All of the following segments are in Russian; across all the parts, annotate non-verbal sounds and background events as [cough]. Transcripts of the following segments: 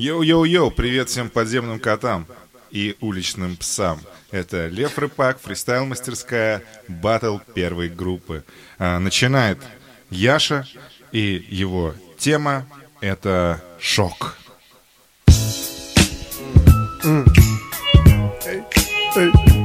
Yo-yo-yo, привет всем подземным котам и уличным псам. Это Лев Рыпак, фристайл-мастерская, батл первой группы. А, начинает Яша, и его тема — это шок. Эй, эй.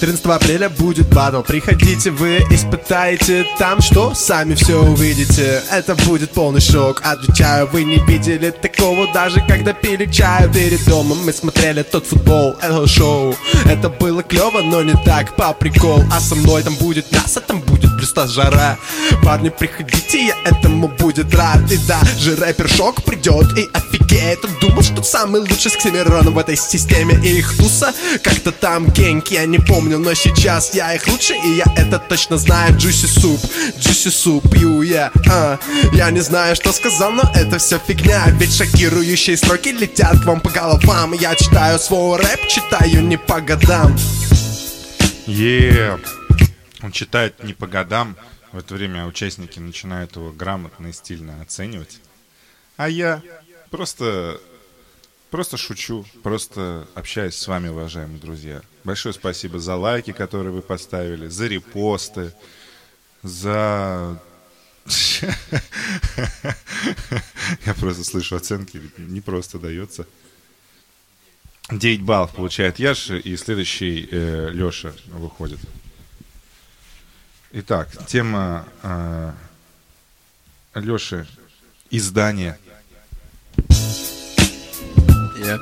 14 апреля будет батл. Приходите вы, испытаете там что? Сами все увидите. Это будет полный шок. Отвечаю, вы не видели такого Даже когда пили чаю. Перед домом Мы смотрели тот футбол, это шоу. Это было клево, но не так по прикол А со мной там будет мясо, там будет просто жара Парни, приходите, я этому будет рад. И даже рэпер Шок придет и офигеет. Он думал, что самый лучший с Ксимироном в этой системе. И их туса как-то там генг, я не помню но сейчас я их лучше И я это точно знаю, Джуси Суп Джуси Суп, пью я, а. Я не знаю, что сказал, но это все фигня. Ведь шокирующие строки летят к вам по головам. Я читаю свой рэп, читаю не по годам. Е, он читает не по годам В это время участники начинают его грамотно и стильно оценивать А я просто Просто шучу, просто общаюсь с вами, уважаемые друзья. Большое спасибо за лайки, которые вы поставили, за репосты, за... [laughs] Я просто слышу оценки, не просто дается. 9 баллов получает Яша, и следующий э, Леша выходит. Итак, тема э, Леши издание. Yeah.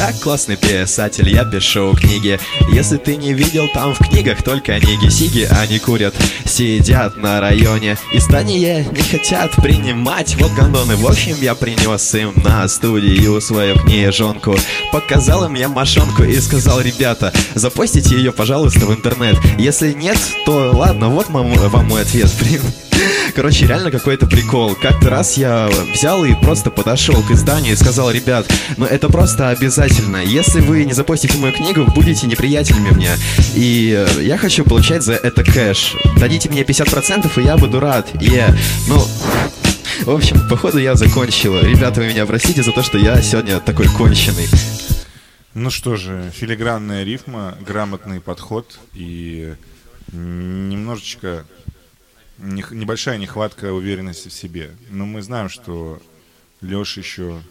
Я классный писатель, я пишу книги. Если ты не видел, там в книгах только ниги Сиги, они курят, сидят на районе. Издания не хотят принимать. Вот гондоны, в общем, я принес им на студию свою книжонку. Показал им я мошонку и сказал, ребята, запостите ее, пожалуйста, в интернет. Если нет, то ладно, вот вам мой ответ, блин Короче, реально какой-то прикол. Как-то раз я взял и просто подошел к изданию и сказал, ребят, ну это просто обязательно. Если вы не запостите мою книгу, будете неприятелями мне. И э, я хочу получать за это кэш. Дадите мне 50%, и я буду рад. Yeah. ну, в общем, походу я закончил. Ребята, вы меня простите за то, что я сегодня такой конченый. Ну что же, филигранная рифма, грамотный подход и немножечко небольшая нехватка уверенности в себе. Но мы знаем, что Леша еще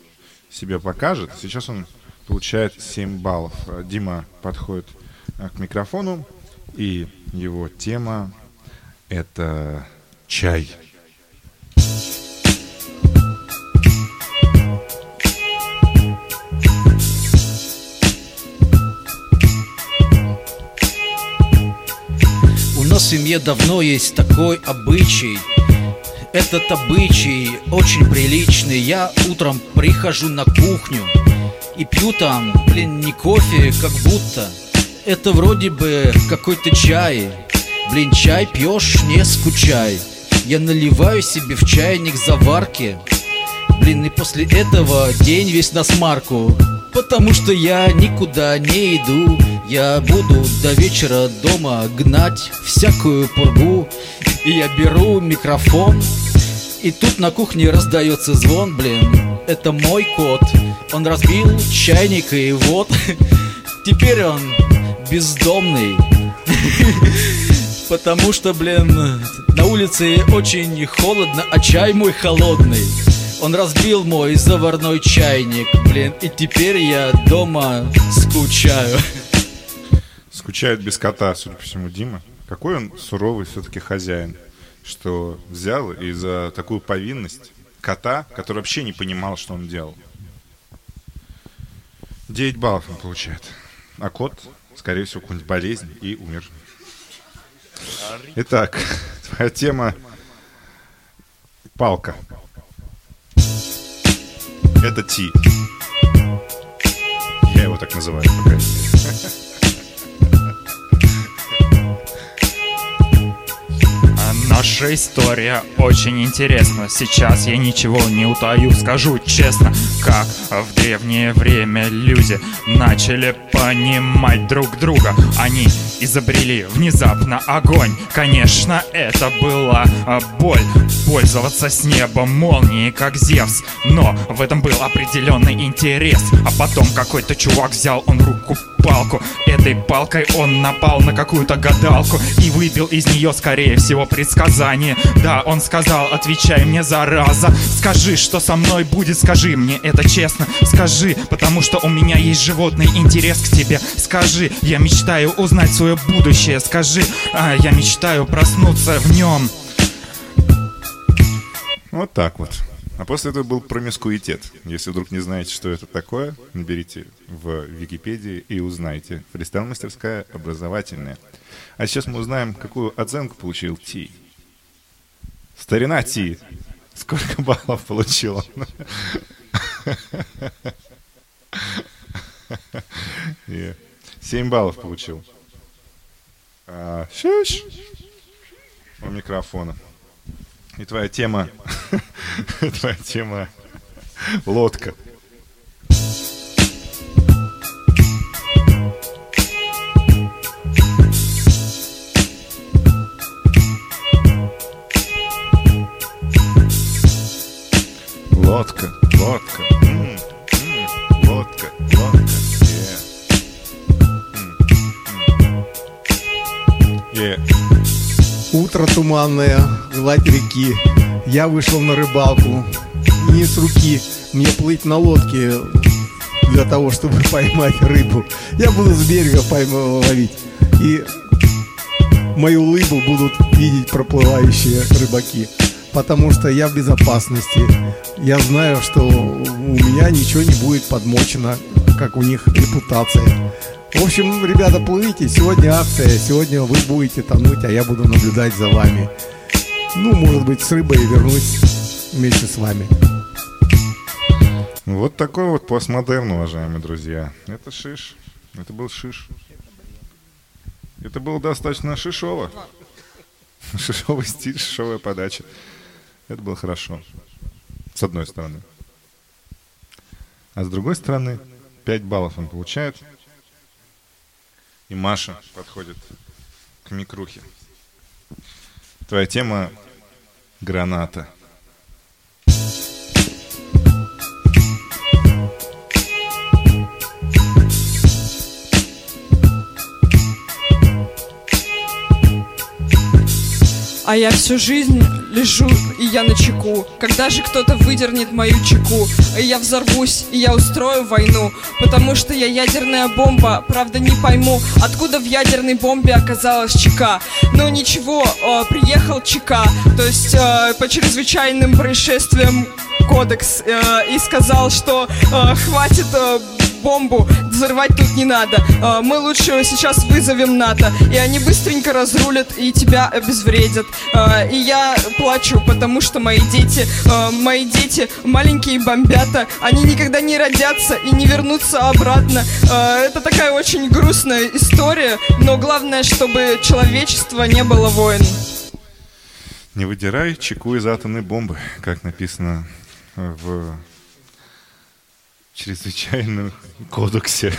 себя покажет. Сейчас он получает 7 баллов. Дима подходит э, к микрофону, и его тема — это чай. в семье давно есть такой обычай. Этот обычай очень приличный. Я утром прихожу на кухню И пью там, блин, не кофе, как будто. Это вроде бы какой-то чай. Блин, чай пьешь, не скучай. Я наливаю себе в чайник заварки. Блин, и после этого день весь на смарку. Потому что я никуда не иду Я буду до вечера дома гнать всякую пургу. И я беру микрофон И тут на кухне раздается звон, блин Это мой кот. Он разбил чайник и вот. [laughs] Теперь он бездомный. [laughs] Потому что, блин, на улице очень холодно, а чай мой холодный. Он разбил мой заварной чайник, блин, и теперь я дома скучаю. [laughs] Скучает без кота, судя по всему, Дима. Какой он суровый все-таки хозяин, что взял и за такую повинность кота, который вообще не понимал, что он делал. 9 баллов он получает. А кот, скорее всего, какую-нибудь болезнь и умер. Итак, [laughs] твоя тема палка. Это Ти. Я его так называю, пока. Наша история очень интересна. Сейчас я ничего не утаю, скажу честно. Как в древнее время люди начали понимать друг друга. Они изобрели внезапно огонь. Конечно, это была боль. Пользоваться с неба молнией, как Зевс. Но в этом был определенный интерес. А потом какой-то чувак взял он руку палку. Этой палкой он напал на какую-то гадалку И выбил из нее, скорее всего, предсказание. Да, он сказал, отвечай мне, зараза. Скажи, что со мной будет, скажи мне это честно. Скажи, потому что у меня есть животный интерес к тебе. Скажи, я мечтаю узнать свое будущее. Скажи, а, я мечтаю проснуться в нем Вот так вот. А после этого был промискуитет. Если вдруг не знаете, что это такое, наберите в Википедии и узнайте. Фристайл-мастерская образовательная. А сейчас мы узнаем, какую оценку получил Ти. Старина Ти. Сколько [laughs] баллов получил он? [laughs] Yeah. Баллов получил. А, Шиш. У микрофона. И твоя тема... [laughs] твоя тема... Лодка. Лодка, лодка, лодка, лодка. Утро туманное, гладь реки. Я вышел на рыбалку. Не с руки мне плыть на лодке для того, чтобы [laughs] поймать рыбу. Я буду с берега пойма- ловить. И мою улыбу будут видеть проплывающие рыбаки. Потому что я в безопасности. Я знаю, что у меня ничего не будет подмочено, как у них репутация. В общем, ребята, плывите. Сегодня акция. Сегодня вы будете тонуть, а я буду наблюдать за вами. Ну, может быть, с рыбой вернусь вместе с вами. Вот такой вот постмодерн, уважаемые друзья. Это шиш. Это был шиш. Это было достаточно шишово. [laughs] Шишовый стиль, шишовая подача. Это было хорошо. С одной стороны. А с другой стороны, 5 баллов он получает. И Маша подходит к микрухе. Твоя тема — граната. А я всю жизнь лежу, и я на чеку. Когда же кто-то выдернет мою чеку, и я взорвусь, и я устрою войну. Потому что я ядерная бомба, правда не пойму, откуда в ядерной бомбе оказалась чека. Но ничего, э, приехал ЧК, то есть э, по чрезвычайным происшествиям кодекс, э, и сказал, что э, хватит бомбу взрывать тут не надо. Э, Мы лучше сейчас вызовем НАТО, и они быстренько разрулят и тебя обезвредят. Э, И я плачу, потому что мои дети, э, мои дети маленькие бомбята, они никогда не родятся и не вернутся обратно. Это такая очень грустная история, но главное, чтобы человечество не было войн. Не выдирай чеку из атомной бомбы, как написано в чрезвычайном кодексе.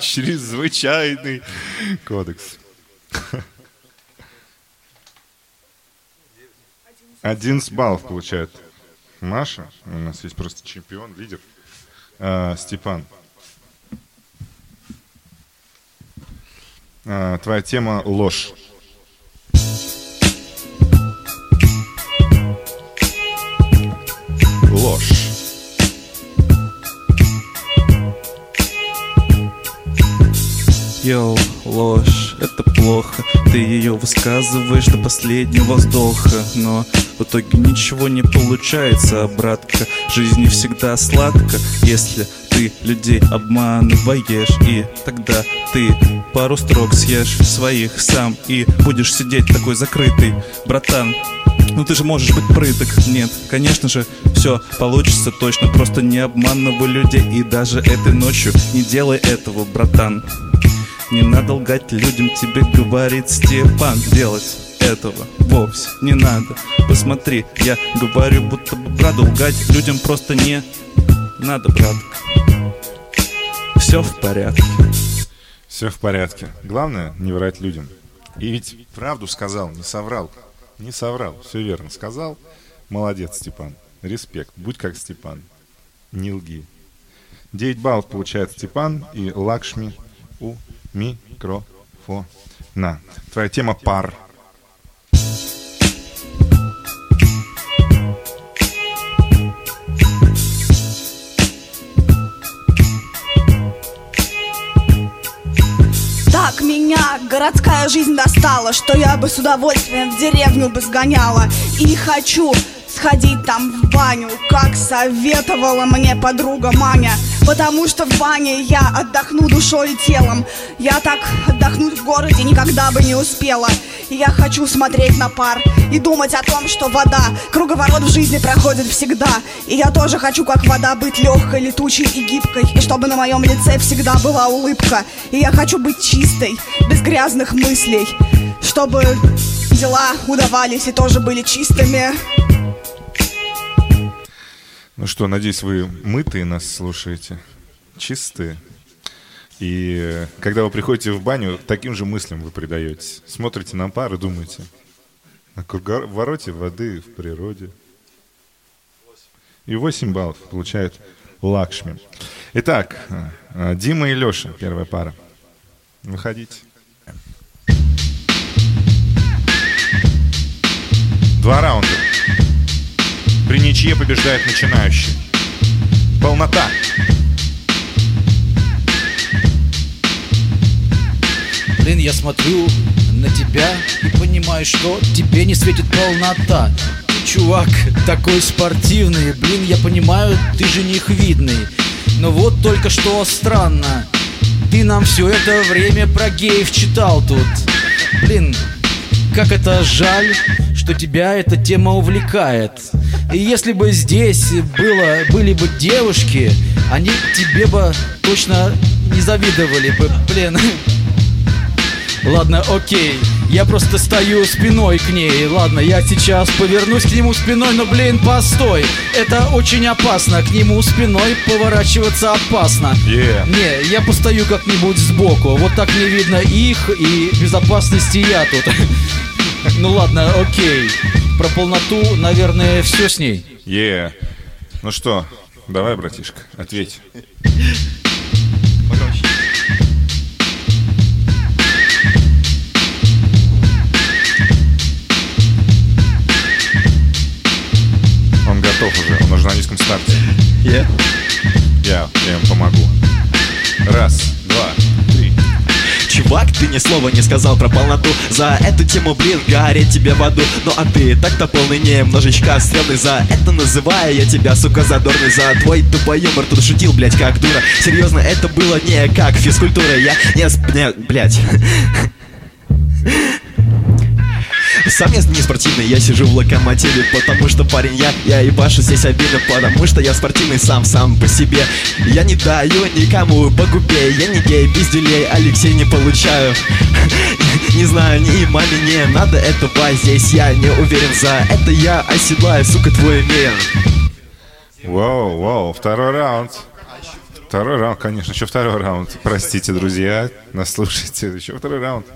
Чрезвычайный кодекс. [laughs] Одиннадцать баллов получает Маша. У нас есть просто чемпион, лидер. А, Степан. А, твоя тема. Ложь. Йоу, ложь, это плохо. Ты ее высказываешь до последнего вздоха Но в итоге ничего не получается, братка. Жизнь не всегда сладко, если ты людей обманываешь. И тогда ты пару строк съешь своих сам И будешь сидеть такой закрытый, братан. Ну ты же можешь быть прыток. Нет, конечно же, все получится точно. Просто не обманывай людей И даже этой ночью не делай этого, братан Не надо лгать людям, тебе говорит Степан Делать этого вовсе не надо Посмотри, я говорю, будто бы правда лгать Людям просто не надо, братка Все в порядке Все в порядке. Главное, не врать людям. И ведь правду сказал, не соврал. Не соврал, все верно сказал. Молодец, Степан. Респект. Будь как Степан. Не лги. 9 баллов получает Степан и Лакшми у микрофона. Твоя тема пар. Так меня городская жизнь достала, что я бы с удовольствием в деревню бы сгоняла. И хочу сходить там в баню, как советовала мне подруга Маня. Потому что в бане я отдохну душой и телом. Я так отдохнуть в городе никогда бы не успела. И я хочу смотреть на пар и думать о том, что вода, круговорот в жизни проходит всегда. И я тоже хочу, как вода, быть легкой, летучей и гибкой. И чтобы на моем лице всегда была улыбка. И я хочу быть чистой, без грязных мыслей. Чтобы дела удавались и тоже были чистыми. Ну что, надеюсь, вы мытые нас слушаете, чистые. И когда вы приходите в баню, таким же мыслям вы предаетесь. Смотрите на пар и думаете о круговороте воды в природе. И 8 баллов получает Лакшми. Итак, э, Дима и Леша, первая пара. Выходите. Два раунда. При ничье побеждает начинающий. Полнота. Блин, я смотрю на тебя и понимаю, что тебе не светит полнота. Чувак, такой спортивный, блин, я понимаю, ты жених видный. Но вот только что странно, ты нам все это время про геев читал тут. Блин, как это жаль, что тебя эта тема увлекает. И если бы здесь было, были бы девушки, они тебе бы точно не завидовали бы, блин. Ладно, окей, я просто стою спиной к ней. Ладно, я сейчас повернусь к нему спиной Но, блин, постой, это очень опасно. К нему спиной поворачиваться опасно. Yeah. Не, я постою как-нибудь сбоку. Вот так не видно их и безопасности я тут Ну ладно, окей Про полноту, наверное, все с ней Е. Ну что, давай, братишка, ответь. Он готов уже, он уже на низком старте. Я? Я, я ему помогу. Раз. Чувак, ты ни слова не сказал про полноту. За эту тему, блин, гореть тебе в аду. Ну а ты так-то полный немножечко стрёмный. За это называю я тебя, сука, задорный. За твой тупой юмор тут шутил, блядь, как дура. Серьезно, это было не как физкультура. Я не... не блядь [laughs] сам я не спортивный, я сижу в локомотиве Потому что парень я, я ебашу здесь обильно Потому что я спортивный сам, сам по себе Я не даю никому по губе Я не гей, пизделей, Алексей не получаю [laughs] Не знаю, ни маме не надо этого Здесь я не уверен, за это я оседлаю, сука, твой мир Вау, вау, второй раунд. Второй раунд, конечно, еще второй раунд. Простите, друзья, нас слушайте. Еще второй раунд.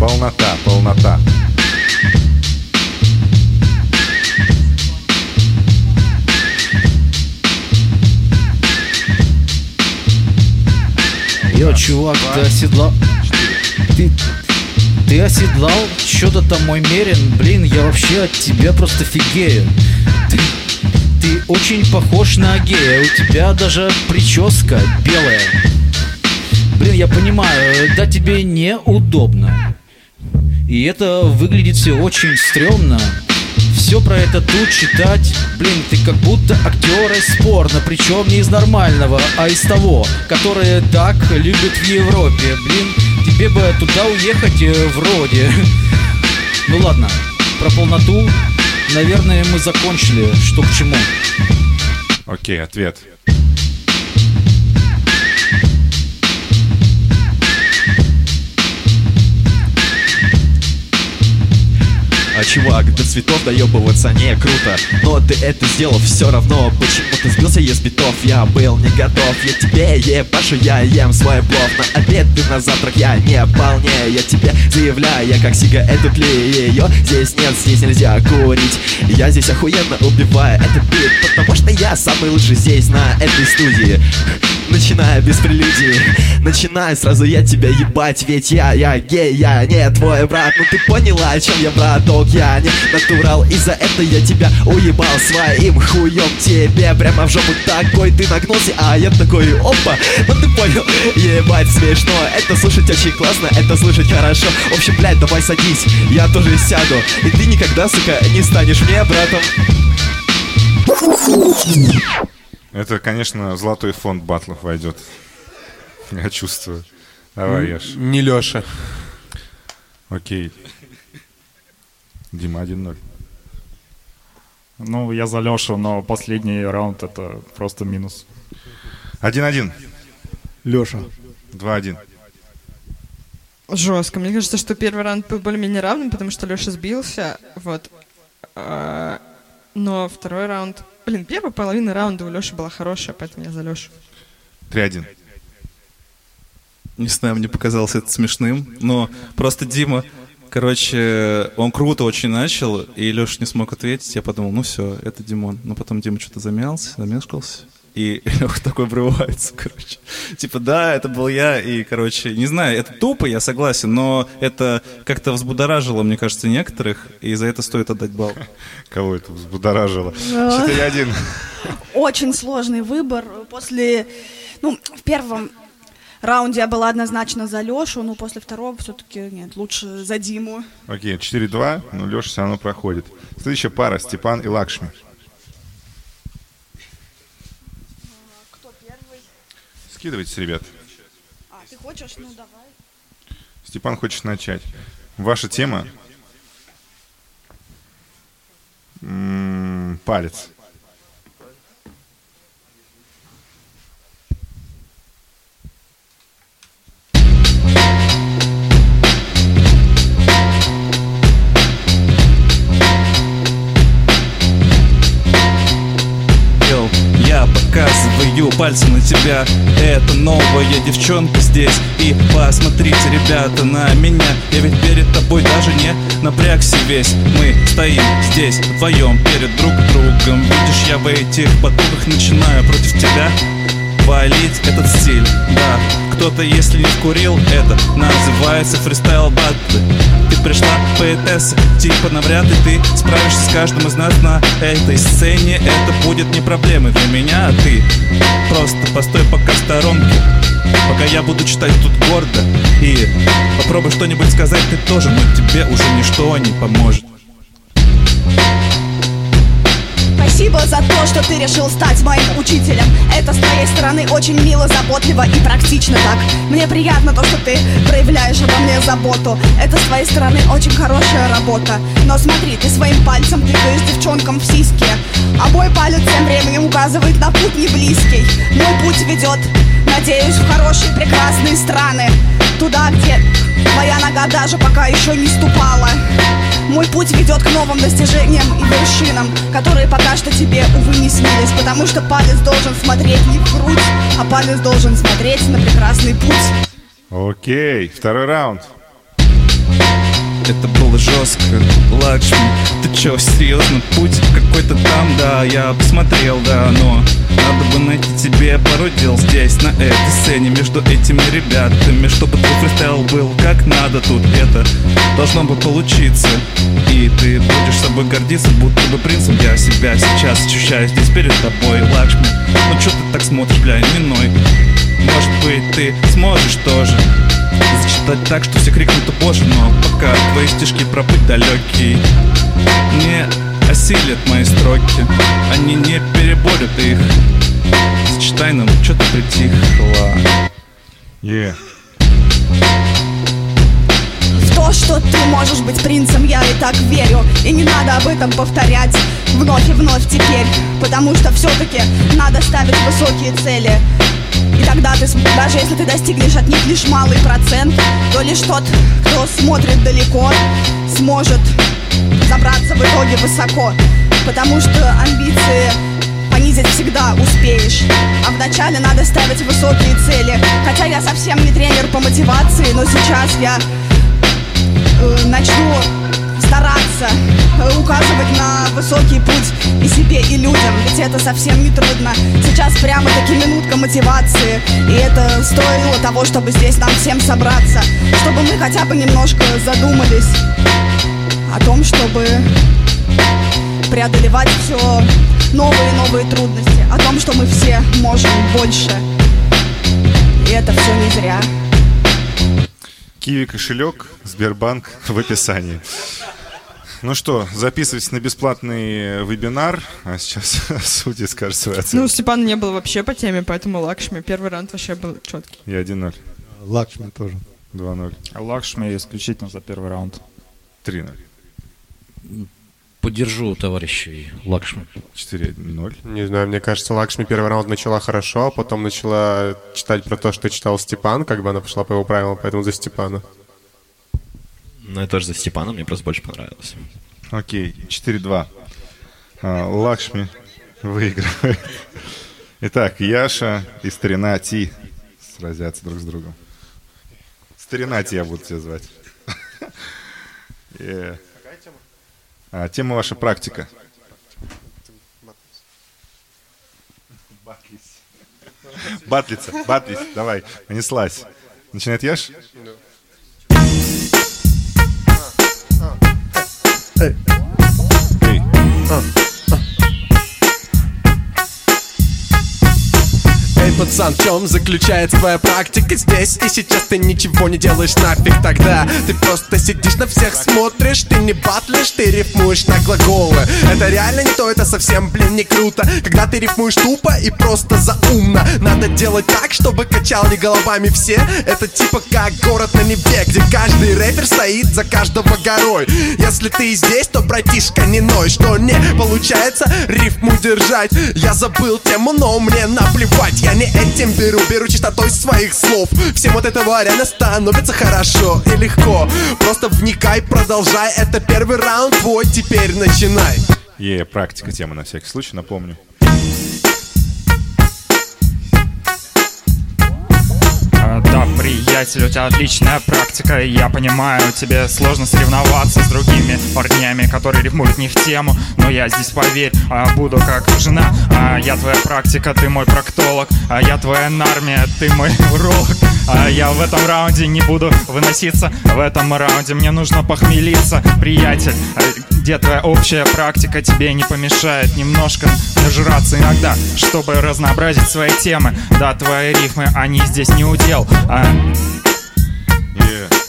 Полнота, полнота. Йо, чувак, ты оседлал... Ты... Ты оседлал? Что-то там мой мерин? Блин, я вообще от тебя просто фигею. Ты... Ты очень похож на гея У тебя даже прическа белая. Блин, я понимаю, да тебе неудобно И это выглядит все очень стрёмно. Все про это тут читать. Блин, ты как будто актер из порно Причем не из нормального, а из того Которые так любят в Европе. Блин, тебе бы туда уехать э, вроде. [laughs] Ну ладно, про полноту Наверное, мы закончили, что к чему. Окей, ответ. А чувак, до цветов доебываться не круто. Но ты это сделал все равно. Почему ты сбился из битов? Я был не готов. Я тебе ебашу, я ем свой плов. На обед и на завтрак я не полнее Я тебе заявляю, я как сигарету клею. Ее здесь нет, здесь нельзя курить. Я здесь охуенно убиваю этот бит Потому что я самый лучший здесь, на этой студии Начиная без прелюдии Начинаю сразу я тебя ебать Ведь я, я гей, я не твой брат Ну ты поняла, о чем я, браток Я не натурал, и за это я тебя уебал Своим хуем тебе прямо в жопу Такой ты нагнулся, а я такой опа. Ну ты понял, ебать смешно. Это слушать очень классно, это слушать хорошо. В общем, блядь, давай садись, я тоже сяду. И ты никогда, сука, не станешь мне братом Это, конечно, золотой фонд батлов войдет. Я чувствую. Давай, Яш. Не Леша. Окей. Дима 1-0. Ну, я за Лешу, но последний раунд это просто минус. 1-1. Леша. 2-1. Жестко. Мне кажется, что первый раунд был более-менее равным, потому что Леша сбился. Вот. А, Но второй раунд... Блин, первая половина раунда у Леши была хорошая, поэтому я за Лешу. 3-1. Не знаю, мне показалось это смешным, но просто Дима, короче, он круто очень начал, и Леша не смог ответить. Я подумал, ну все, это Димон. Но потом Дима что-то замялся, замешкался. И [laughs] Леха такой обрывается, короче. Типа, да, это был я, и, короче, не знаю, это тупо, я согласен, но это как-то взбудоражило, мне кажется, некоторых, и за это стоит отдать балл. [laughs] Кого это взбудоражило? 4-1. [laughs] Очень сложный выбор. После, ну, в первом раунде я была однозначно за Лешу, но после второго все-таки нет, лучше за Диму. Окей, 4-2, но Леша все равно проходит. Следующая пара Степан и Лакшми. Кто первый? Скидывайтесь, ребят. А, ты хочешь? Ну, давай. Степан хочет начать. Ваша тема М, палец. Показываю пальцем на тебя. Это новая девчонка здесь. И посмотрите, ребята, на меня. Я ведь перед тобой даже не напрягся весь. Мы стоим здесь вдвоем перед друг другом. Видишь, я в этих потугах начинаю против тебя Валить этот стиль, да Кто-то, если не вкурил, это называется фристайл баттлы Ты пришла поэтесса, типа навряд ли ты справишься с каждым из нас на этой сцене. Это будет не проблемой для меня, а ты Просто постой пока в сторонке. Пока я буду читать тут гордо. И попробуй что-нибудь сказать ты тоже Но тебе уже ничто не поможет Спасибо за то, что ты решил стать моим учителем. Это с твоей стороны очень мило, заботливо и практично так. Мне приятно то, что ты проявляешь обо мне заботу. Это с твоей стороны очень хорошая работа. Но смотри, ты своим пальцем тыкаешь девчонкам в сиськи. А мой палец тем временем указывает на путь не близкий. Мой путь ведет, надеюсь, в хорошие прекрасные страны. Туда, где твоя нога даже пока еще не ступала мой путь ведет к новым достижениям и вершинам, которые пока что тебе, увы, не снились, потому что палец должен смотреть не в грудь, а палец должен смотреть на прекрасный путь. Окей, второй раунд. Это было жестко, Лакшми Ты чё, серьезно, путь какой-то там, да Я посмотрел, да, но Надо бы найти тебе пару дел здесь, на этой сцене Между этими ребятами Чтобы твой фристайл был как надо тут. Это должно бы получиться. И ты будешь собой гордиться, будто бы принцем. Я себя сейчас ощущаю здесь перед тобой, Лакшми. Ну чё ты так смотришь, бля, не ной Может быть, ты сможешь тоже Зачитать так, что все крикнут «О боже!» Но пока твои стишки про путь далекий Не осилят мои строки Они не переборют их. Зачитай нам, что ты притихла Е. В то, что ты можешь быть принцем, я и так верю. И не надо об этом повторять вновь и вновь теперь Потому что все-таки надо ставить высокие цели И тогда ты, даже если ты достигнешь от них лишь малый процент То лишь тот, кто смотрит далеко, сможет забраться в итоге высоко. Потому что амбиции понизить всегда успеешь. А вначале надо ставить высокие цели. Хотя я совсем не тренер по мотивации, но сейчас я э, начну стараться указывать на высокий путь и себе, и людям, ведь это совсем не трудно. Сейчас прямо-таки минутка мотивации, и это стоило того, чтобы здесь нам всем собраться, чтобы мы хотя бы немножко задумались о том, чтобы преодолевать все новые и новые трудности, о том, что мы все можем больше. И это все не зря. Киви кошелек, Сбербанк в описании. Ну что, записывайтесь на бесплатный вебинар, а сейчас [laughs] судьи скажут свою Ну, оценку. Степана не было вообще по теме, поэтому Лакшми. Первый раунд вообще был четкий. И 1-0, Лакшми тоже. 2-0, Лакшми исключительно за первый раунд. 3-0, Поддержу товарищей Лакшми. 4-0. Не знаю, мне кажется, Лакшми первый раунд начала хорошо, а потом начала читать про то, что читал Степан, как бы она пошла по его правилам, поэтому за Степана. Ну, я тоже за Степана, мне просто больше понравилось. Окей, 4-2. А, Лакшми выигрывает. Итак, Яша и Старина Ти сразятся друг с другом. Старина Ти я буду тебя звать. [laughs] Э. А, тема ваша практика. Батлица, батлись, давай, понеслась. Начинает Яш? Эй. Эй, пацан, в чем заключается твоя практика? Здесь И сейчас ты ничего не делаешь нафиг тогда. Ты просто сидишь на всех смотришь Ты не батлишь, ты рифмуешь на глаголы. Это реально не то, это совсем, блин, не круто. Когда ты рифмуешь тупо и просто заумно Надо делать так, чтобы качали головами все. Это типа как город на Неве Где каждый рэпер стоит за каждого горой. Если ты здесь, то, братишка, не ной Что не получается рифму держать. Я забыл тему, но мне наплевать Я не этим беру, беру чистотой своих слов. Всем от этого реально становится хорошо и легко. Просто вникай, продолжай Это первый раунд твой, теперь начинай. Е, практика тема на всякий случай, напомню. А, Да, приятель, у тебя отличная практика. Я понимаю, тебе сложно соревноваться с другими парнями Которые рифмуют не в тему. Но я здесь, поверь, а, буду как жена. А Я твоя практика, ты мой проктолог. А я твоя нармия, ты мой [laughs] уролог. Я в этом раунде не буду выноситься. В этом раунде мне нужно похмелиться. Приятель, где твоя общая практика? Тебе не помешает немножко нажраться иногда, чтобы разнообразить свои темы. Да, твои рифмы, они здесь не удел. А Е.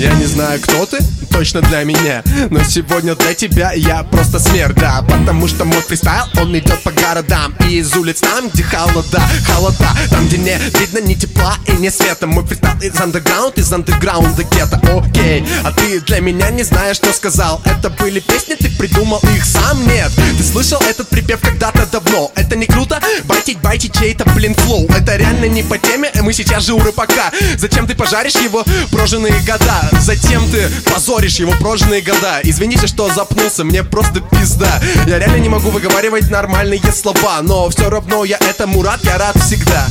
Я не знаю, кто ты, точно для меня. Но сегодня для тебя я просто смерть, да. Потому что мой фристайл, он идет по городам. И из улиц там, где холода, холода. Там, где не видно ни тепла и ни света. Мой фристайл из андеграунд, из андеграунда гетто. Окей, а ты для меня не знаешь, что сказал. Это были песни, ты придумал их сам, нет. Ты слышал этот припев когда-то давно? Это не круто? Байтить, байтить чей-то, блин, флоу. Это реально не по теме, мы сейчас же у рыбака. Зачем ты пожаришь его прожженные года? Затем ты позоришь его прожженные года. Извините, что запнулся, мне просто пизда. Я реально не могу выговаривать нормальные слова Но все равно я этому рад, я рад всегда.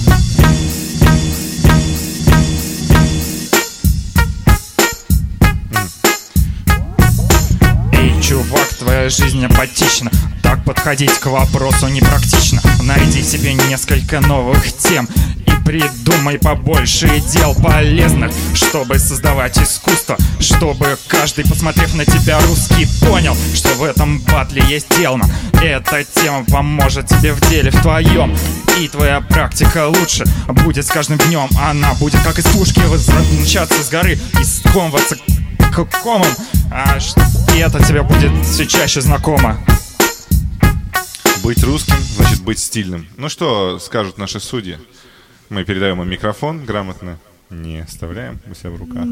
Чувак, твоя жизнь апатична Так подходить к вопросу непрактично. Найди себе несколько новых тем И придумай побольше дел полезных Чтобы создавать искусство Чтобы каждый, посмотрев на тебя, русский понял Что в этом батле есть дело. Эта тема поможет тебе в деле в твоем И твоя практика лучше будет с каждым днем. Она будет как из пушки возвращаться с горы И сковываться к комом а, И это тебе будет все чаще знакомо Быть русским значит быть стильным. Ну что скажут наши судьи? Мы передаем им микрофон грамотно. Не оставляем у себя в руках.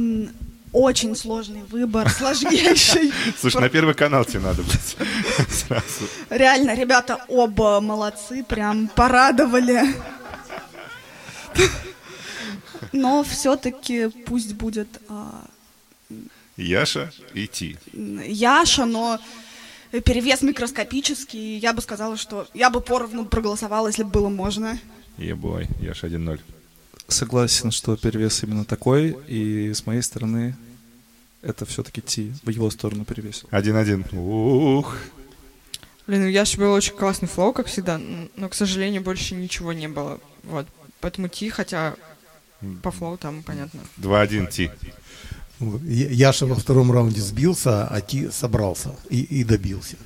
Очень сложный выбор, [laughs] сложнейший. Слушай, на первый канал тебе надо быть. Сразу. Реально, ребята оба молодцы, прям порадовали. Но все-таки пусть будет а, Яша и Ти. Яша, но перевес микроскопический. Я бы сказала, что я бы поровну проголосовала, если бы было можно. Ебой, Яша 1-0. Согласен, что перевес именно такой, и с моей стороны это все-таки Ти в его сторону перевесил. 1-1. Ух. Блин, у Яши был очень классный флоу, как всегда, но, к сожалению, больше ничего не было. Вот. Поэтому Ти, хотя по флоу там понятно. 2-1 Ти. Яша во втором раунде сбился, а Ти собрался и, и добился.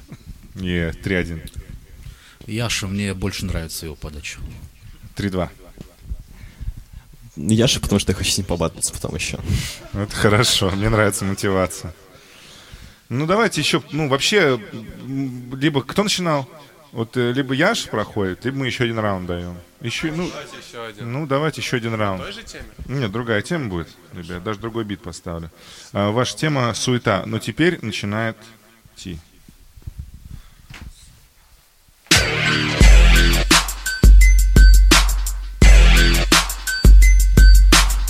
Не, 3-1. Яша, мне больше нравится его подача. 3-2. Яша, потому что я хочу с ним побататься потом еще. Это хорошо, мне нравится мотивация. Ну, давайте еще, ну, вообще, либо кто начинал? Вот э, либо Яш проходит, либо мы еще один раунд даем. Еще, ну, ну, давайте еще один раунд. Нет, другая тема будет, ребят, даже другой бит поставлю. А, ваша тема суета, но теперь начинает Ти.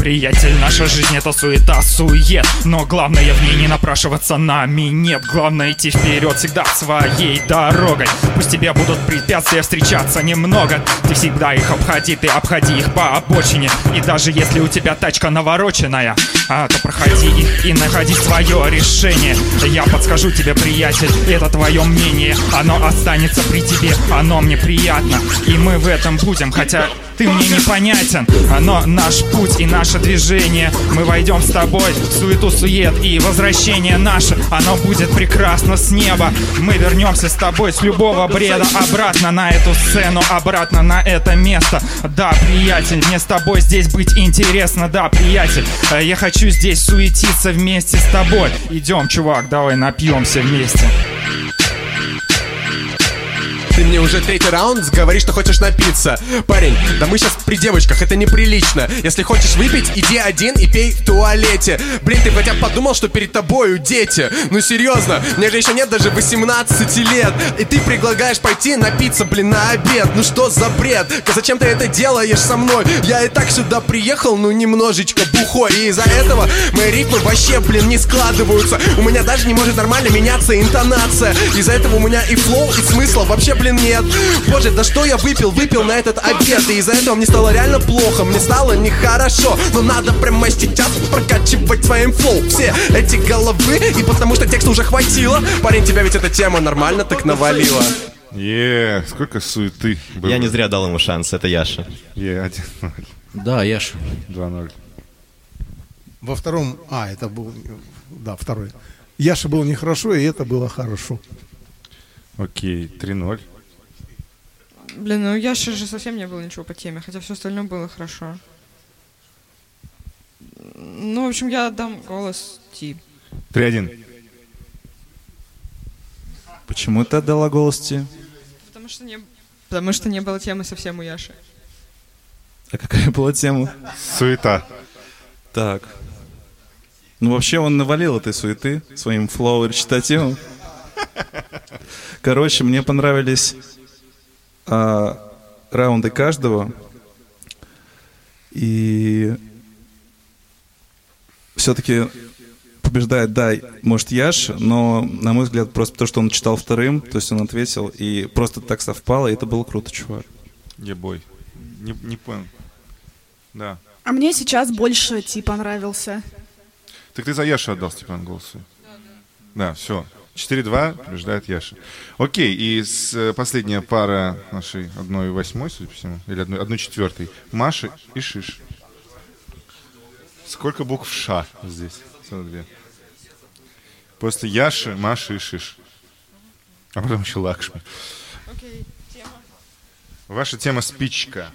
Приятель, наша жизнь это суета, сует. Но главное в ней не напрашиваться нами Нет, главное идти вперед всегда своей дорогой. Пусть тебе будут препятствия встречаться немного. Ты всегда их обходи, ты обходи их по обочине. И даже если у тебя тачка навороченная а, То проходи их и находи свое решение. Я подскажу тебе, приятель, это твое мнение. Оно останется при тебе, оно мне приятно. И мы в этом будем, хотя ты мне непонятен. Но наш путь и наше движение Мы войдем с тобой в суету сует И возвращение наше, оно будет прекрасно с неба. Мы вернемся с тобой с любого бреда Обратно на эту сцену, обратно на это место. Да, приятель, мне с тобой здесь быть интересно. Да, приятель, э, я хочу здесь суетиться вместе с тобой. Идем, чувак, давай напьемся вместе Ты мне уже третий раунд говоришь, что хочешь напиться. Парень, да мы сейчас при девочках, это неприлично. Если хочешь выпить, иди один и пей в туалете. Блин, ты хотя бы подумал, что перед тобою дети. Ну серьезно, мне же еще нет даже 18 лет. И ты предлагаешь пойти напиться, блин, на обед. Ну что за бред? Зачем ты это делаешь со мной? Я и так сюда приехал, ну немножечко бухой. И из-за этого мои ритмы вообще, блин, не складываются. У меня даже не может нормально меняться интонация. Из-за этого у меня и flow, и смысла вообще, блин, нет Боже, да что я выпил? Выпил на этот обед И из-за этого мне стало реально плохо Мне стало нехорошо Но надо прямо сейчас прокачивать своим flow Все эти головы И потому что текста уже хватило Парень, тебя ведь эта тема нормально так навалила Е, сколько суеты было. Я не зря дал ему шанс, это Яша. Е, 1-0. Да, Яша. 2-0. Во втором... А, это был... Да, второй. Яша был нехорошо, и это было хорошо. Окей, 3-0. Блин, ну Яши же совсем не было ничего по теме, хотя все остальное было хорошо. Ну, в общем, я отдам голос Ти. 3-1. Почему ты отдала голос Ти? Потому что не, потому что не было темы совсем у Яши. А какая была тема? Суета. Так. Ну, вообще, он навалил этой суеты своим флоу и речитативом. Короче, мне понравились а, раунды каждого. И все-таки побеждает, да, может, Яш, но, на мой взгляд, просто то, что он читал вторым, то есть он ответил, и просто так совпало, и это было круто, чувак. Ебой. Не, не понял. Да. А мне сейчас больше Ти понравился. Так ты за Яшу отдал, Степан, голосы? Да, все. 4-2 побеждает Яша. Окей, и с, э, последняя пара нашей одной восьмой, судя по всему, или одной, одной четвертой. Маша и Шиш. Сколько букв Ша здесь? Целых две. После Яши, Маши и Шиш. А потом еще Лакшми. Ваша тема спичка.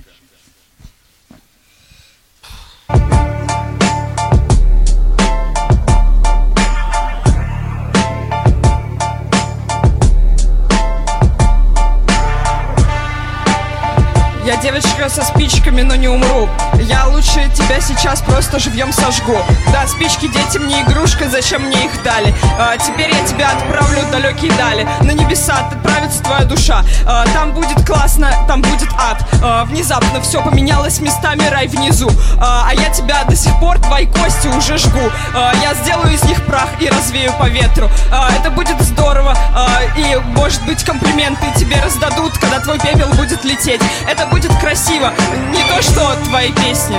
Я со спичками, но не умру. Я лучше тебя сейчас просто живьем сожгу. Да, спички детям не игрушка, зачем мне их дали? А, Теперь я тебя отправлю в далекие дали. На небеса отправится твоя душа. А, Там будет классно, там будет ад. А, Внезапно все поменялось местами, рай внизу. А, а я тебя до сих пор, твои кости уже жгу. А, Я сделаю из них прах и развею по ветру. А, Это будет здорово. А, И, может быть, комплименты тебе раздадут Когда твой пепел будет лететь. Это будет красиво, не то что твои песни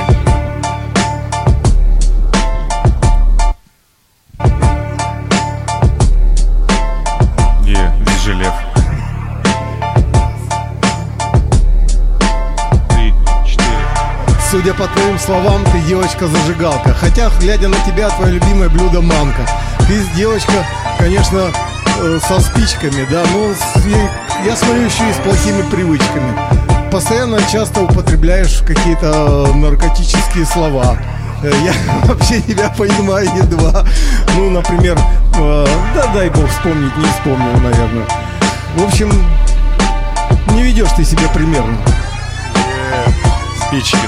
Дежелев. Три, четыре. Судя по твоим словам, ты девочка-зажигалка. Хотя, глядя на тебя, твое любимое блюдо манка. Ты девочка, конечно, э, со спичками, да, но я смотрю еще и с плохими привычками. Постоянно часто употребляешь какие-то э, наркотические слова. Э, Я [laughs] вообще тебя понимаю едва. Ну, например, э, да дай бог вспомнить, не вспомнил, наверное. В общем, не ведешь ты себя примерно. Спички.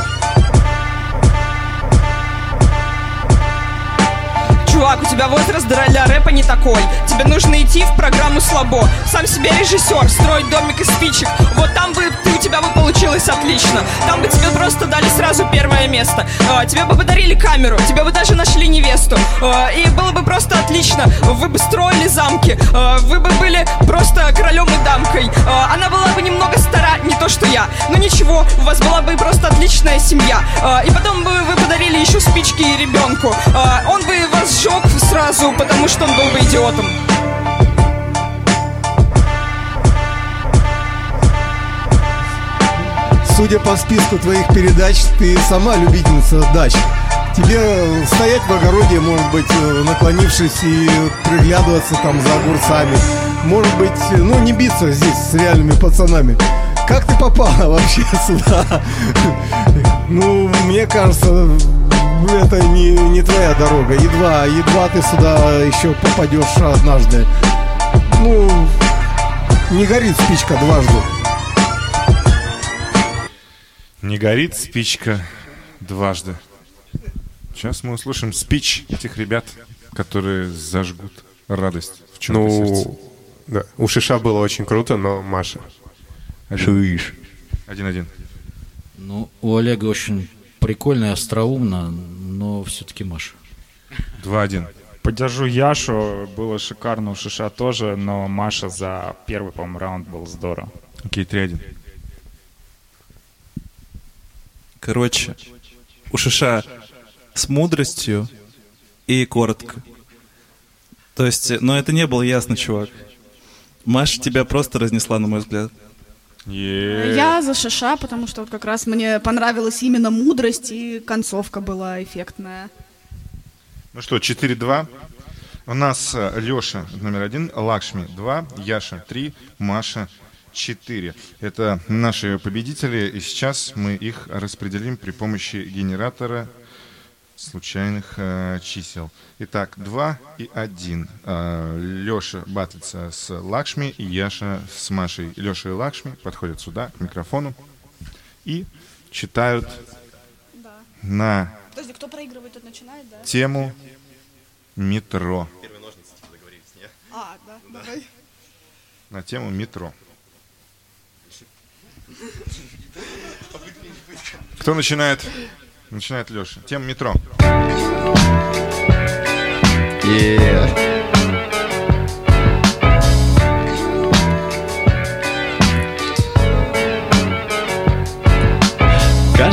Чувак, у тебя возраст для рэпа не такой Тебе нужно идти в программу слабо Сам себе режиссер, строить домик из спичек Вот там у тебя бы получилось отлично. Там бы тебе просто дали сразу первое место. А, Тебе бы подарили камеру, тебе бы даже нашли невесту. А, И было бы просто отлично. Вы бы строили замки А, Вы бы были просто королем и дамкой. Она была бы немного стара, не то что я. Но ничего, у вас была бы просто отличная семья. И потом бы вы подарили еще спички и ребенку Он бы вас сжег сразу, потому что он был бы идиотом Судя по списку твоих передач, ты сама любительница дач. Тебе э, стоять в огороде, может быть, э, наклонившись и приглядываться там за огурцами. Может быть, э, ну не биться здесь с реальными пацанами. Как ты попала [laughs] вообще сюда? [laughs] Ну, мне кажется, это не, не твоя дорога. Едва, едва ты сюда еще попадешь однажды. Ну, не горит спичка дважды. Не горит спичка дважды. Сейчас мы услышим спич этих ребят, которые зажгут радость в чем-то сердце. Ну, да. У Шиша было очень круто, но Маша. Шиш. Один-один. Ну, у Олега очень прикольно и остроумно, но все-таки Маша. Два-один. Поддержу Яшу, было шикарно у Шиша тоже, но Маша за первый, по-моему, раунд был здорово. Окей, три-один. Короче, у Шиша с мудростью и коротко. То есть, но это не было ясно, чувак. Маша тебя просто разнесла, на мой взгляд. Е. Я за Шиша, потому что вот как раз мне понравилась именно мудрость, и концовка была эффектная. Ну что, 4-2. У нас Леша номер один, Лакшми 2, Яша 3, Маша 4. Это наши победители, и сейчас мы их распределим при помощи генератора случайных э, чисел. Итак, 2 и 1. Э, Леша батлится с Лакшми, и Яша с Машей. Леша и Лакшми подходят сюда, к микрофону, и читают на Подожди, кто проигрывает, тот начинает, да? тему метро. А, да, давай. На тему метро. Кто начинает? Начинает Леша. Тема метро.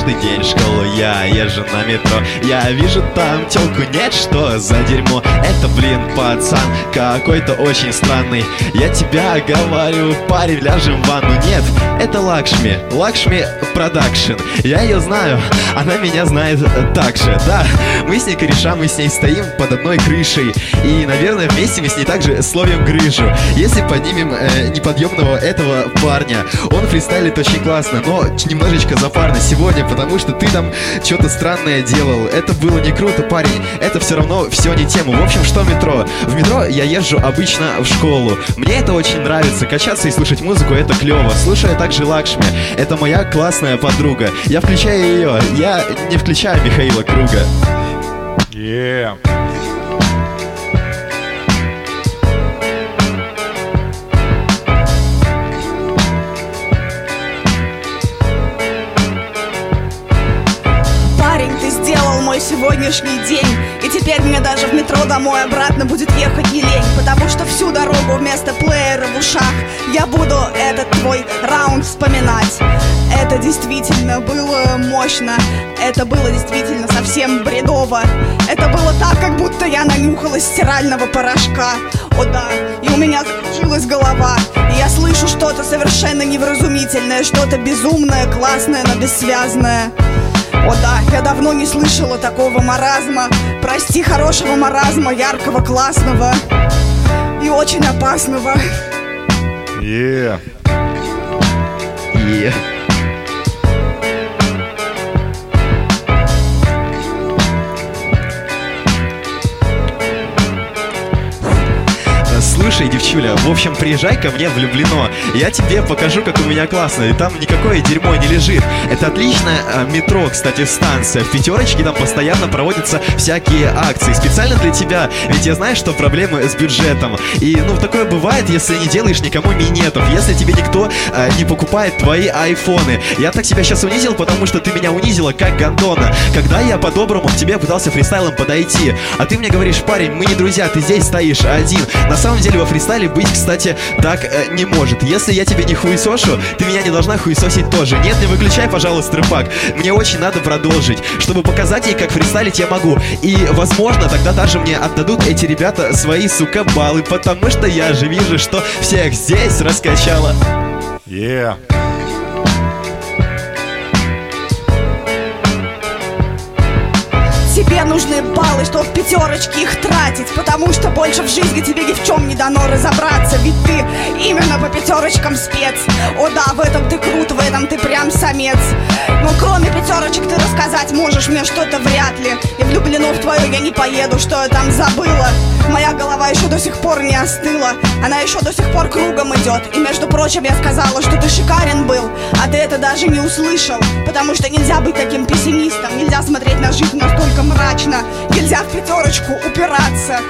Каждый день в школу. Я езжу на метро. Я вижу там телку, нет, что за дерьмо. Это, блин, пацан какой-то очень странный. Я тебя говорю, парень, ляжем в ванну. Нет, это Лакшми, Лакшми Production. Я ее знаю, она меня знает э, так же. Да, мы с ней кореша, мы с ней стоим под одной крышей. И, наверное, вместе мы с ней также словим грыжу. Если поднимем э, неподъемного этого парня Он фристайлит очень классно, но немножечко запарно. Сегодня Потому что ты там что-то странное делал. Это было не круто, парень. Это все равно все не тема. В общем, что метро? В метро я езжу обычно в школу. Мне это очень нравится. Качаться и слушать музыку это клево. Слушаю также Лакшми. Это моя классная подруга. Я включаю ее. Я не включаю Михаила Круга. Yeah. Сегодняшний день. И теперь мне даже в метро домой обратно будет ехать не лень Потому что всю дорогу вместо плеера в ушах Я буду этот твой раунд вспоминать. Это действительно было мощно Это было действительно совсем бредово. Это было так, как будто я нанюхалась стирального порошка. О да, и у меня закружилась голова. И я слышу что-то совершенно невразумительное Что-то безумное, классное, но бессвязное о да, я давно не слышала такого маразма. Прости, хорошего маразма, яркого, классного И очень опасного. Yeah. И... Слушай, девчуля, в общем, приезжай ко мне влюблено. Я тебе покажу, как у меня классно. И там никакое дерьмо не лежит. Это отличное а, метро, кстати, станция. В пятерочке там постоянно проводятся всякие акции. Специально для тебя. Ведь я знаю, что проблемы с бюджетом. И, ну, такое бывает, если не делаешь никому минетов. Если тебе никто а, не покупает твои айфоны. Я так себя сейчас унизил, потому что ты меня унизила как гандона. Когда я по-доброму к тебе пытался фристайлом подойти. А ты мне говоришь, парень, мы не друзья, ты здесь стоишь один. На самом деле во фристайле быть, кстати, так э, не может. Если я тебе не хуесошу, ты меня не должна хуесосить тоже. Нет, не выключай, пожалуйста, рыбак. Мне очень надо продолжить, чтобы показать ей, как фристайлить я могу. И, возможно, тогда даже мне отдадут эти ребята свои, сука, баллы, потому что я же вижу, что всех здесь раскачала. Yeah. Тебе нужны баллы, чтоб в пятерочки их тратить Потому что больше в жизни тебе ни в чем не дано разобраться Ведь ты именно по пятерочкам спец. О да, в этом ты крут, в этом ты прям самец. Но кроме пятерочек ты рассказать можешь мне что-то вряд ли. И влюблено в твое я не поеду, что я там забыла Моя голова еще до сих пор не остыла. Она еще до сих пор кругом идет И между прочим я сказала, что ты шикарен был А ты это даже не услышал. Потому что нельзя быть таким пессимистом. Нельзя смотреть на жизнь настолько мрачно. Нельзя в пятерочку упираться.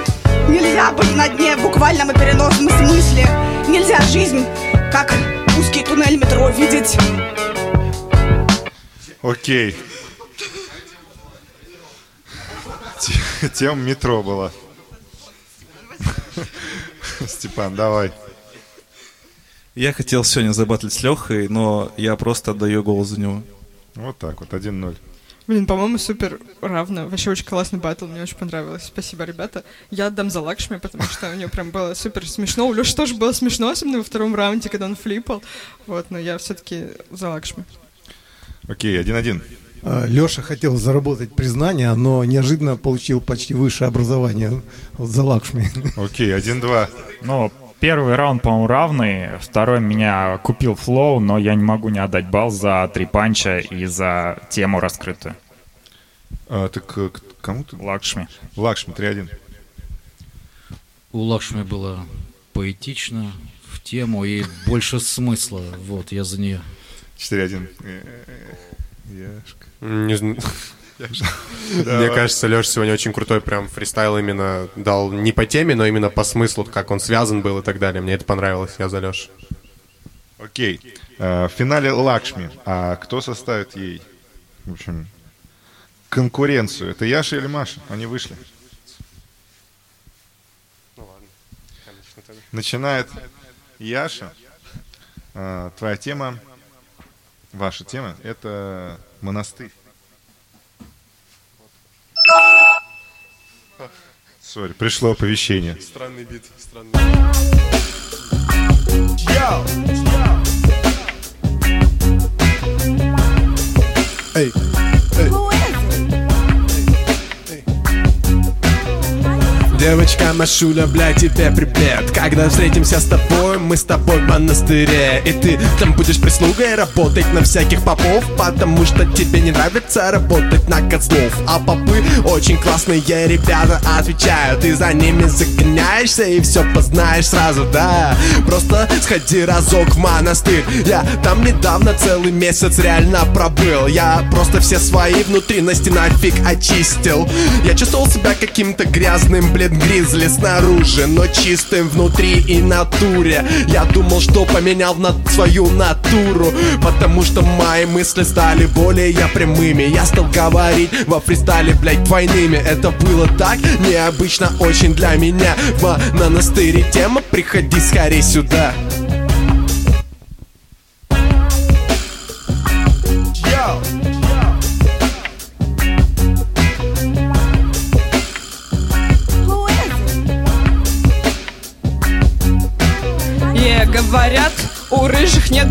Нельзя быть на дне в буквальном и переносном смысле. Нельзя жизнь, как узкий туннель метро, видеть. Окей. Те- Тема метро была. [laughs] Степан, давай. Я хотел сегодня забатлить с Лехой, но я просто отдаю голос за него. Вот так вот, 1-0. Блин, по-моему, супер равно. Вообще очень классный батл, мне очень понравилось. Спасибо, ребята. Я отдам за Лакшми, потому что у него прям было супер смешно. У Леши тоже было смешно, особенно во втором раунде, когда он флипал. Вот, но я все-таки за Лакшми. Окей, 1-1. Леша хотел заработать признание, но неожиданно получил почти высшее образование за Лакшми. [laughs] Окей, 1-2. Ну, первый раунд, по-моему, равный. Второй меня купил flow, но я не могу не отдать балл за три панча и за тему раскрытую. А, так э, кому ты? Лакшми. Лакшми, 3-1. У Лакшми было поэтично, в тему и больше смысла. Вот, я за нее. 4-1. Э, Яшка. Не зн- Мне кажется, Леша сегодня очень крутой прям фристайл именно дал не по теме, но именно по смыслу, как он связан был и так далее. Мне это понравилось, я за Лешу. Окей. А, В финале Лакшми. А кто составит ей, в общем, конкуренцию? Это Яша или Маша? Они вышли. Начинает Яша. А, Твоя тема, ваша тема, это монастырь. Сори, пришло оповещение. Странный бит, странный Эй, Девочка Машуля, бля, тебе привет Когда встретимся с тобой, мы с тобой в монастыре. И ты там будешь прислугой работать на всяких попов Потому что тебе не нравится работать на козлов. А попы очень классные ребята, отвечаю Ты за ними загоняешься и все познаешь сразу, да. Просто сходи разок в монастырь. Я там недавно целый месяц реально пробыл. Я просто все свои внутренности нафиг очистил. Я чувствовал себя каким-то грязным, блин, гризли снаружи Но чистым внутри и натуре Я думал, что поменял на свою натуру Потому что мои мысли стали более прямыми. Я стал говорить во фристайле, блядь, двойными. Это было так необычно очень для меня. В монастыре тема, приходи скорей сюда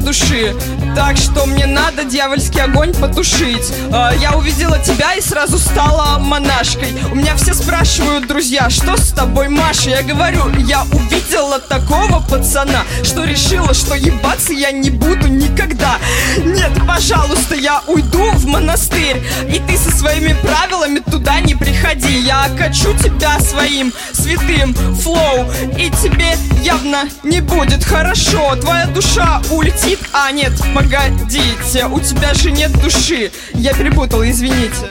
души. Так что мне надо дьявольский огонь потушить. А, Я увидела тебя и сразу стала монашкой. У меня все спрашивают, друзья, что с тобой, Маша? Я говорю, я увидела такого пацана Что решила, что ебаться я не буду никогда пожалуйста, я уйду в монастырь. И ты со своими правилами туда не приходи. Я качу тебя своим святым флоу. И тебе явно не будет хорошо. Твоя душа улетит, а нет, погодите У тебя же нет души. Я перепутала, извините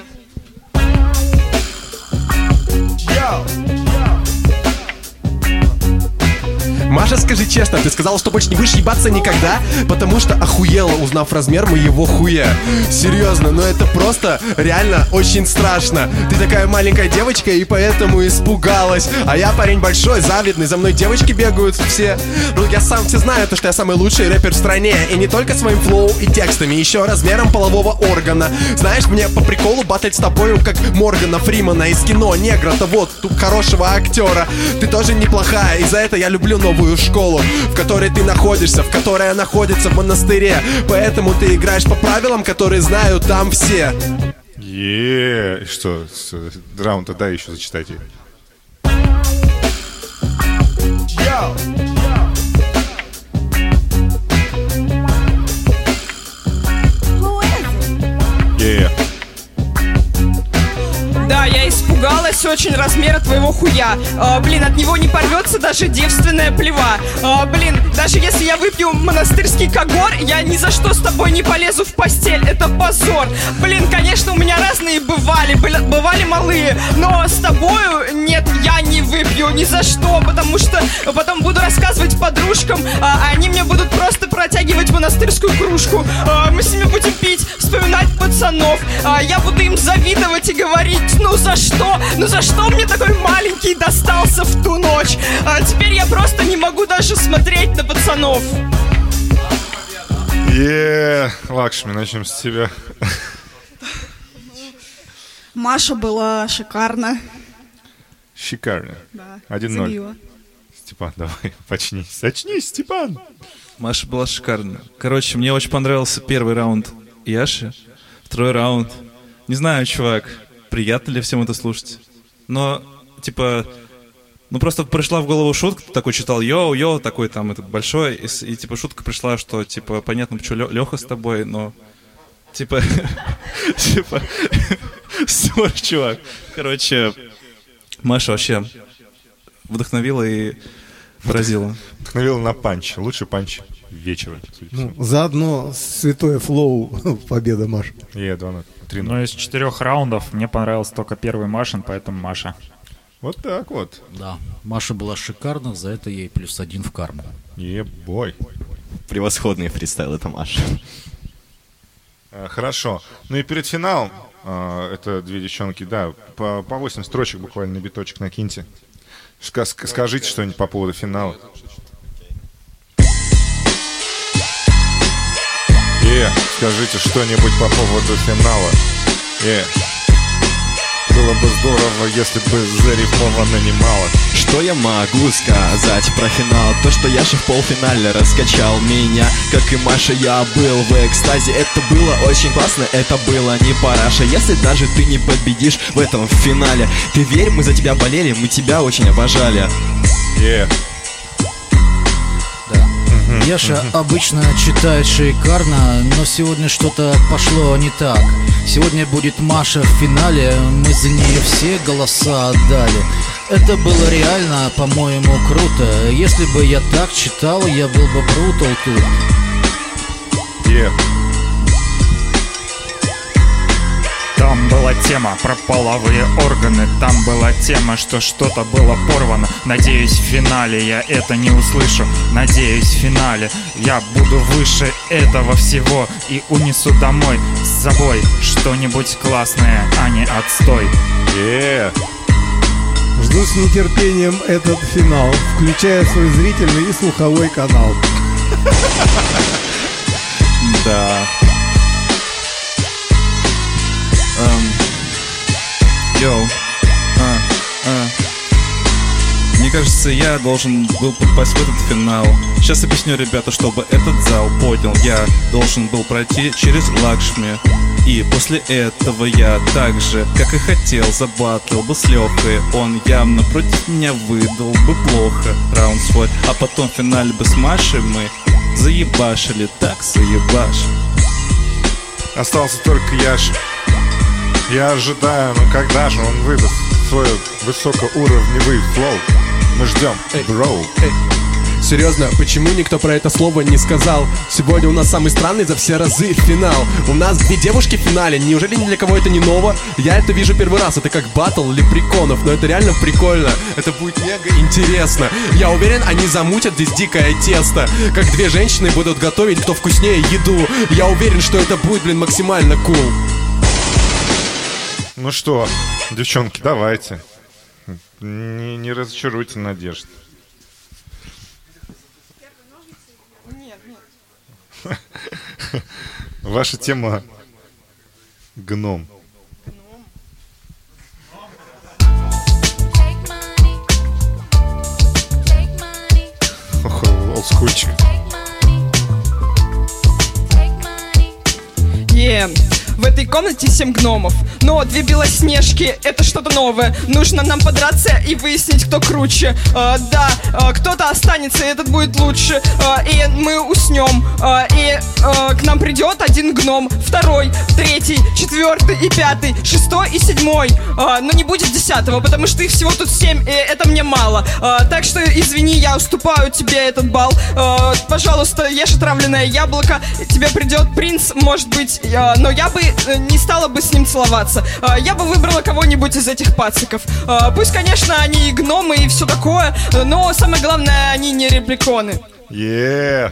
Маша, скажи честно, ты сказала, что больше не будешь ебаться никогда? Потому что охуела, узнав размер моего хуя. Серьезно, но это просто реально очень страшно. Ты такая маленькая девочка и поэтому испугалась. А я парень большой, завидный, за мной девочки бегают все. Ну я сам все знаю, то что я самый лучший рэпер в стране. И не только своим флоу и текстами, еще размером полового органа. Знаешь, мне по приколу батлить с тобою, как Моргана Фримана из кино Негра, того тут хорошего актера. Ты тоже неплохая, и за это я люблю новую школу В которой ты находишься, в которой находится в монастыре. Поэтому ты играешь по правилам, которые знают там все. Е, что, раунд тогда еще зачитайте. Е, Да, я испугалась очень размера твоего хуя. А, Блин, от него не порвется даже девственная плева. А, Блин, даже если я выпью монастырский когор Я ни за что с тобой не полезу в постель, это позор. Блин, конечно, у меня разные бывали, бывали малые Но с тобою, нет, я не выпью ни за что Потому что потом буду рассказывать подружкам а Они мне будут просто протягивать монастырскую кружку. А, Мы с ними будем пить, вспоминать пацанов А, Я буду им завидовать и говорить Ну за что? Ну за что мне такой маленький достался в ту ночь? А теперь я просто не могу даже смотреть на пацанов е, Лакшми, начнем с тебя. Маша была шикарна. Шикарно. Да, 1-0. забила. Степан, давай, [laughs] почнись. Очнись, Степан. Маша была шикарна. Короче, мне очень понравился первый раунд Яши, второй раунд. Не знаю, чувак, приятно ли всем это слушать. Но, типа, ну просто пришла в голову шутка, такой читал йоу-йоу, такой там этот большой, и, и, типа шутка пришла, что типа понятно, почему Леха с тобой, но типа, [laughs] типа, [laughs] sorry, чувак. Короче, Маша вообще вдохновила и поразила. Вдохновил на панч. Лучший панч вечера. Ну, за одно святое flow [laughs] победа, Маша. Е, 2-0. 3-0. Но из четырех раундов мне понравился только первый Машин, поэтому Маша. Вот так вот. Да, Маша была шикарна, за это ей плюс один в карму. Yeah boy. Превосходный фристайл, это Маша. А, Хорошо. Ну и перед финалом, а, это две девчонки, да, по, по 8 строчек буквально на биточек накиньте. Ска- ск- скажите что-нибудь по поводу финала. Е, скажите что-нибудь по поводу финала. Е. Two, было бы здорово, если бы зарифмовано немало. Что я могу сказать про финал? То, что Яша в полфинале раскачал меня Как и Маша, я был в экстазе Это было очень классно, это было не параша Если даже ты не победишь в этом финале Ты верь, мы за тебя болели, мы тебя очень обожали Yeah. Яша обычно читает шикарно, но сегодня что-то пошло не так. Сегодня будет Маша в финале, мы за нее все голоса отдали. Это было реально, по-моему, круто. Если бы я так читал, я был бы брутал тут. Yeah. Там была тема про половые органы Там была тема, что что-то было порвано Надеюсь, в финале я это не услышу Надеюсь, в финале я буду выше этого всего И унесу домой с собой что-нибудь классное, а не отстой Yeah. Жду с нетерпением этот финал, включая свой зрительный и слуховой канал. [laughs] Да. Эм, Йоу. А, а. Мне кажется, я должен был попасть в этот финал. Сейчас объясню, ребята, чтобы этот зал понял. Я должен был пройти через Лакшми. И после этого я так же, как и хотел, забатлил бы с Лехой. Он явно против меня выдал бы плохо раунд свой. А потом в финале бы с Машей мы заебашили, так заебашили. Остался только Яша. Я ожидаю, ну когда же он выдаст свой высокоуровневый флоу? Мы ждем, бро. Серьезно, почему никто про это слово не сказал? Сегодня у нас самый странный за все разы финал. У нас две девушки в финале. Неужели ни для кого это не ново? Я это вижу первый раз. Это как батл лепреконов. Но это реально прикольно. Это будет мега интересно. Я уверен, они замутят здесь дикое тесто. Как две женщины будут готовить, кто вкуснее еду. Я уверен, что это будет, блин, максимально кул. Ну что, девчонки, давайте. Не, не разочаруйте надежд. Ваша тема гном. Ох, олдскульчик. Е, в этой комнате семь гномов. Но две белоснежки — это что-то новое. Нужно нам подраться и выяснить, кто круче. А, да, а, кто-то останется, и этот будет лучше. А, и мы уснем. А, и а, к нам придет один гном, второй, третий, четвертый и пятый, шестой и седьмой. А, но не будет десятого, потому что их всего тут семь, и это мне мало. А, так что, извини, я уступаю тебе этот бал. А, пожалуйста, ешь отравленное яблоко. Тебе придет принц, может быть, а, но я бы э, не стала бы с ним целоваться. А, я бы выбрала кого-нибудь из этих пациков. А, пусть, конечно, они и гномы и все такое, но самое главное, они не репликоны. Yeah.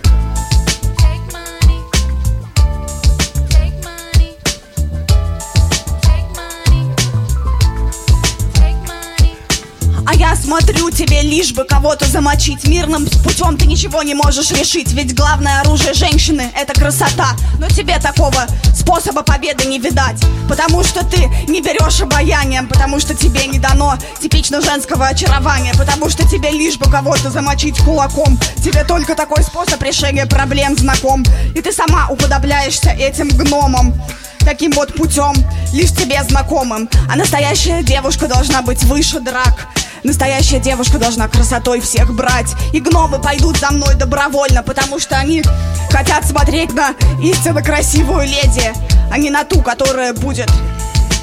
Смотрю тебе лишь бы кого-то замочить. Мирным путем ты ничего не можешь решить Ведь главное оружие женщины — это красота. Но тебе такого способа победы не видать Потому что ты не берешь обаянием Потому что тебе не дано типично женского очарования Потому что тебе лишь бы кого-то замочить кулаком. Тебе только такой способ решения проблем знаком. И ты сама уподобляешься этим гномам Таким вот путем, лишь тебе знакомым. А настоящая девушка должна быть выше драк Настоящая девушка должна красотой всех брать. И гномы пойдут за мной добровольно Потому что они хотят смотреть на истинно красивую леди А не на ту, которая будет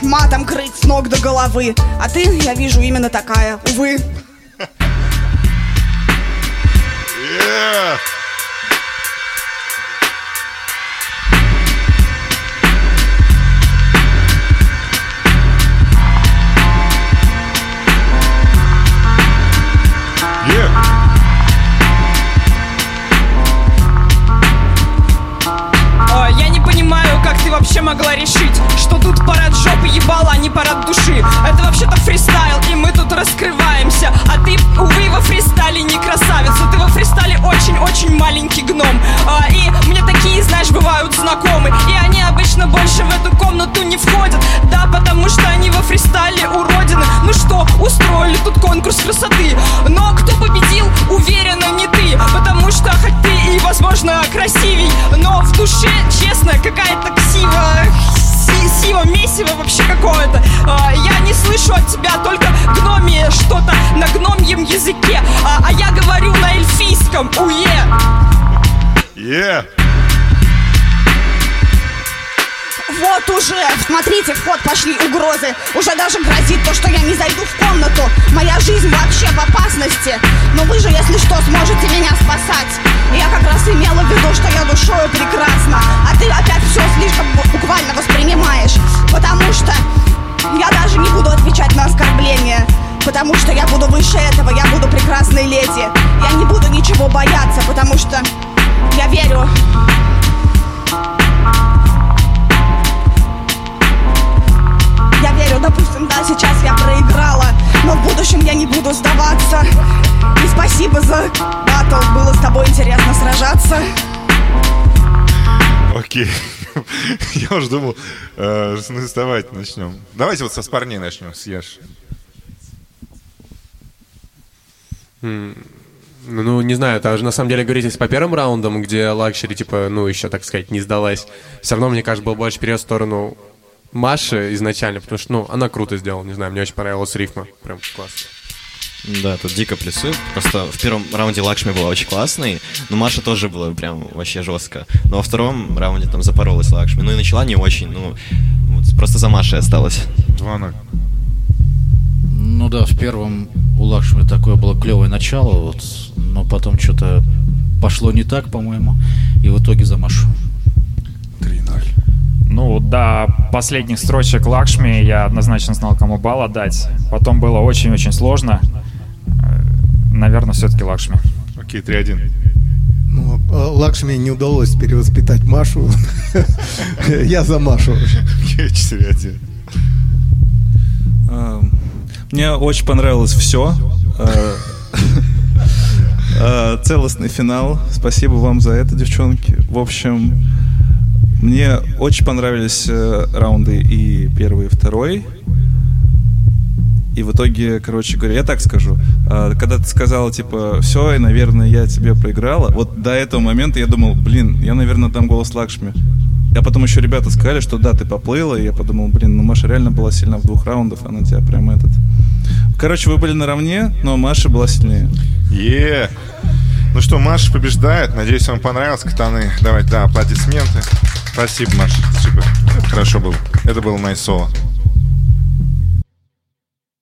матом крыть с ног до головы. А ты, я вижу, именно такая, увы. [laughs] Yeah. Yeah. Понимаю, как ты вообще могла решить, что тут парад жопы ебала, а не парад души. Это вообще-то фристайл, и мы тут раскрываемся. А ты, увы, во фристайле не красавица. Ты во фристайле очень-очень маленький гном. А, И мне такие, знаешь, бывают знакомы. И они обычно больше в эту комнату не входят. Да, потому что они во фристайле урод. тут конкурс красоты честно, какая-то ксива си- Сива, месиво вообще какое-то. А, Я не слышу от тебя только гномие Что-то на гномьем языке. А, а я говорю на эльфийском, уе. Е! Вот уже, смотрите, в ход пошли угрозы. Уже даже грозит то, что я не зайду в комнату. Моя жизнь вообще в опасности. Но вы же, если что, сможете меня спасать. Я как раз имела в виду, что я душою прекрасна. А ты опять все слишком бу- буквально воспринимаешь. Потому что я даже не буду отвечать на оскорбления. Потому что я буду выше этого, я буду прекрасной леди. Я не буду ничего бояться, потому что я верю допустим, да, сейчас я проиграла Но в будущем я не буду сдаваться И спасибо за батл Было с тобой интересно сражаться Окей. [laughs] Я уже думал, э, ну давайте начнем. Давайте вот со с парней начнем, с Яш. Ну, не знаю, это же на самом деле говорите по первым раундам, где Лакшми, типа, ну, еще, так сказать, не сдалась. Все равно, мне кажется, был больше перевес в сторону Маши изначально, потому что, ну, она круто сделала, не знаю, мне очень понравилась рифма. Прям классно. Да, тут дико плюсую. Просто в первом раунде Лакшми была очень классной, но Маша тоже была прям вообще жестко. Но во втором раунде там запоролась Лакшми. Ну и начала не очень, ну вот просто за Машей осталось. 2-0. Ну да, в первом у Лакшми такое было клевое начало, вот, но потом что-то пошло не так, по-моему, и в итоге за Машу. 3-0. Ну, до последних строчек Лакшми я однозначно знал, кому балл отдать. Потом было очень-очень сложно. Э, Наверное, все-таки Лакшми. Окей, 3-1. Ну, а Лакшми не удалось перевоспитать Машу. [laughs] Я за Машу. Окей, 4-1. А, Мне очень понравилось все. Целостный финал. Спасибо вам за это, девчонки. В общем, мне очень понравились э, раунды и первый, и второй. И в итоге, короче говоря, я так скажу, а, когда ты сказала, типа, все, и, наверное, я тебе проиграла, вот до этого момента я думал, блин, я, наверное, дам голос Лакшми. А потом еще ребята сказали, что да, ты поплыла, и я подумал, блин, ну Маша реально была сильна в двух раундах, она тебя прям этот... Короче, вы были наравне, но Маша была сильнее. Е! Ну что, Маша побеждает. Надеюсь, вам понравилось, катаны. Давайте, да, аплодисменты. Спасибо, Маша. Супер. Хорошо было. Это было найсово.